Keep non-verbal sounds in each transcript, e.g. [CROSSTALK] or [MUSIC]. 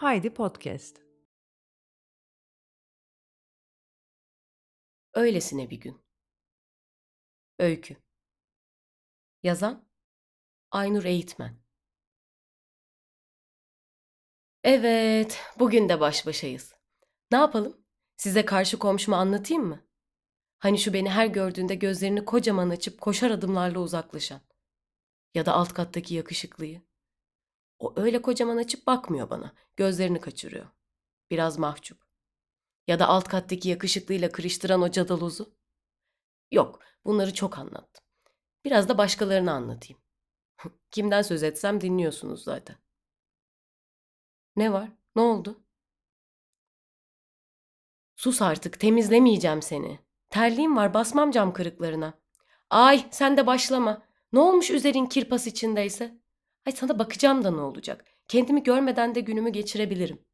Haydi Podcast. Öylesine bir gün. Öykü. Yazan Aynur Eğitmen. Evet, bugün de baş başayız. Ne yapalım? Size karşı komşumu anlatayım mı? Hani şu beni her gördüğünde gözlerini kocaman açıp koşar adımlarla uzaklaşan. Ya da alt kattaki yakışıklıyı. O öyle kocaman açıp bakmıyor bana. Gözlerini kaçırıyor. Biraz mahcup. Ya da alt kattaki yakışıklıyla kırıştıran o cadalozu. Yok, bunları çok anlattım. Biraz da başkalarını anlatayım. [LAUGHS] Kimden söz etsem dinliyorsunuz zaten. Ne var? Ne oldu? Sus artık, temizlemeyeceğim seni. Terliğim var, basmam cam kırıklarına. Ay, sen de başlama. Ne olmuş üzerin kirpas içindeyse? Ay sana bakacağım da ne olacak? Kendimi görmeden de günümü geçirebilirim.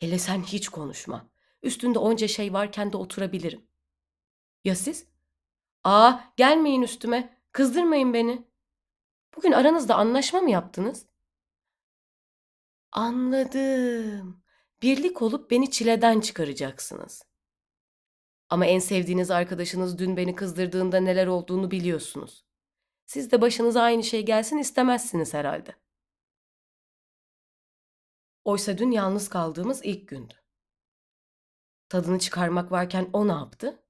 Hele sen hiç konuşma. Üstünde onca şey varken de oturabilirim. Ya siz? Aa, gelmeyin üstüme. Kızdırmayın beni. Bugün aranızda anlaşma mı yaptınız? Anladım. Birlik olup beni çileden çıkaracaksınız. Ama en sevdiğiniz arkadaşınız dün beni kızdırdığında neler olduğunu biliyorsunuz. Siz de başınıza aynı şey gelsin istemezsiniz herhalde. Oysa dün yalnız kaldığımız ilk gündü. Tadını çıkarmak varken o ne yaptı?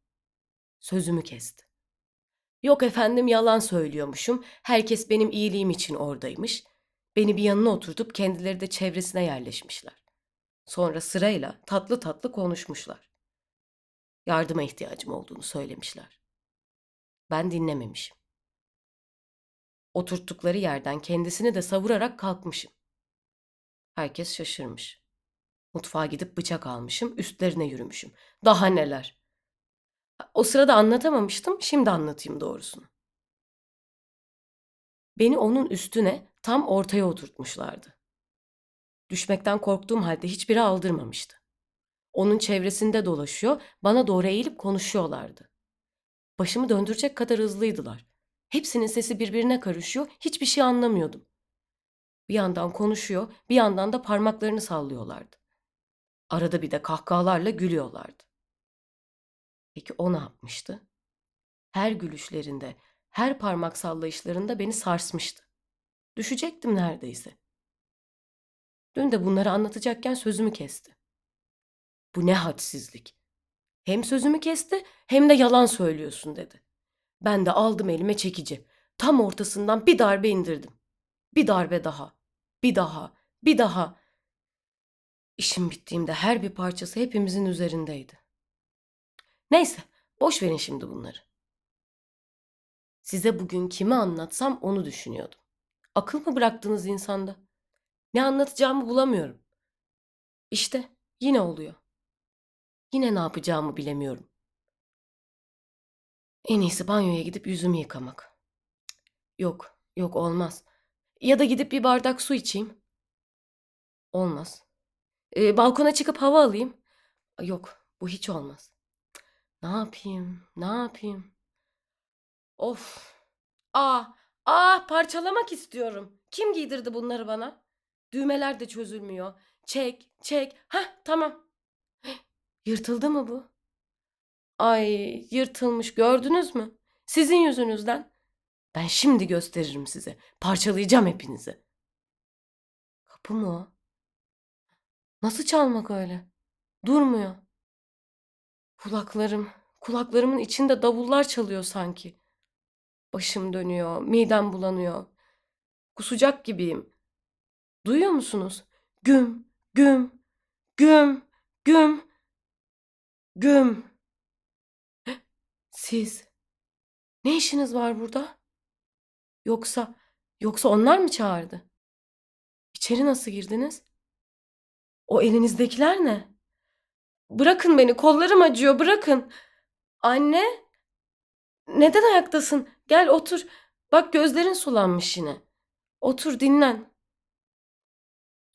Sözümü kesti. Yok efendim yalan söylüyormuşum. Herkes benim iyiliğim için oradaymış. Beni bir yanına oturtup kendileri de çevresine yerleşmişler. Sonra sırayla tatlı tatlı konuşmuşlar. Yardıma ihtiyacım olduğunu söylemişler. Ben dinlememişim. Oturttukları yerden kendisini de savurarak kalkmışım. Herkes şaşırmış. Mutfağa gidip bıçak almışım, üstlerine yürümüşüm. Daha neler? O sırada anlatamamıştım, şimdi anlatayım doğrusunu. Beni onun üstüne tam ortaya oturtmuşlardı. Düşmekten korktuğum halde hiçbiri aldırmamıştı. Onun çevresinde dolaşıyor, bana doğru eğilip konuşuyorlardı. Başımı döndürecek kadar hızlıydılar. Hepsinin sesi birbirine karışıyor, hiçbir şey anlamıyordum. Bir yandan konuşuyor, bir yandan da parmaklarını sallıyorlardı. Arada bir de kahkahalarla gülüyorlardı. Peki o ne yapmıştı? Her gülüşlerinde, her parmak sallayışlarında beni sarsmıştı. Düşecektim neredeyse. Dün de bunları anlatacakken sözümü kesti. Bu ne hadsizlik. Hem sözümü kesti hem de yalan söylüyorsun dedi. Ben de aldım elime çekici. Tam ortasından bir darbe indirdim. Bir darbe daha. Bir daha. Bir daha. İşim bittiğimde her bir parçası hepimizin üzerindeydi. Neyse, boş verin şimdi bunları. Size bugün kimi anlatsam onu düşünüyordum. Akıl mı bıraktınız insanda? Ne anlatacağımı bulamıyorum. İşte yine oluyor. Yine ne yapacağımı bilemiyorum. En iyisi banyoya gidip yüzümü yıkamak. Yok, yok olmaz. Ya da gidip bir bardak su içeyim. Olmaz. Ee, balkona çıkıp hava alayım. Yok, bu hiç olmaz. Ne yapayım? Ne yapayım? Of. Aa, aa parçalamak istiyorum. Kim giydirdi bunları bana? Düğmeler de çözülmüyor. Çek, çek. Ha, tamam. [GASPS] Yırtıldı mı bu? Ay, yırtılmış gördünüz mü? Sizin yüzünüzden. Ben şimdi gösteririm size. Parçalayacağım hepinizi. Kapı mı o? Nasıl çalmak öyle? Durmuyor. Kulaklarım, kulaklarımın içinde davullar çalıyor sanki. Başım dönüyor, midem bulanıyor. Kusacak gibiyim. Duyuyor musunuz? Güm, güm, güm, güm, güm. Siz ne işiniz var burada? Yoksa yoksa onlar mı çağırdı? İçeri nasıl girdiniz? O elinizdekiler ne? Bırakın beni, kollarım acıyor, bırakın. Anne? Neden ayaktasın? Gel otur. Bak gözlerin sulanmış yine. Otur dinlen.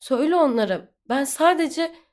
Söyle onlara. Ben sadece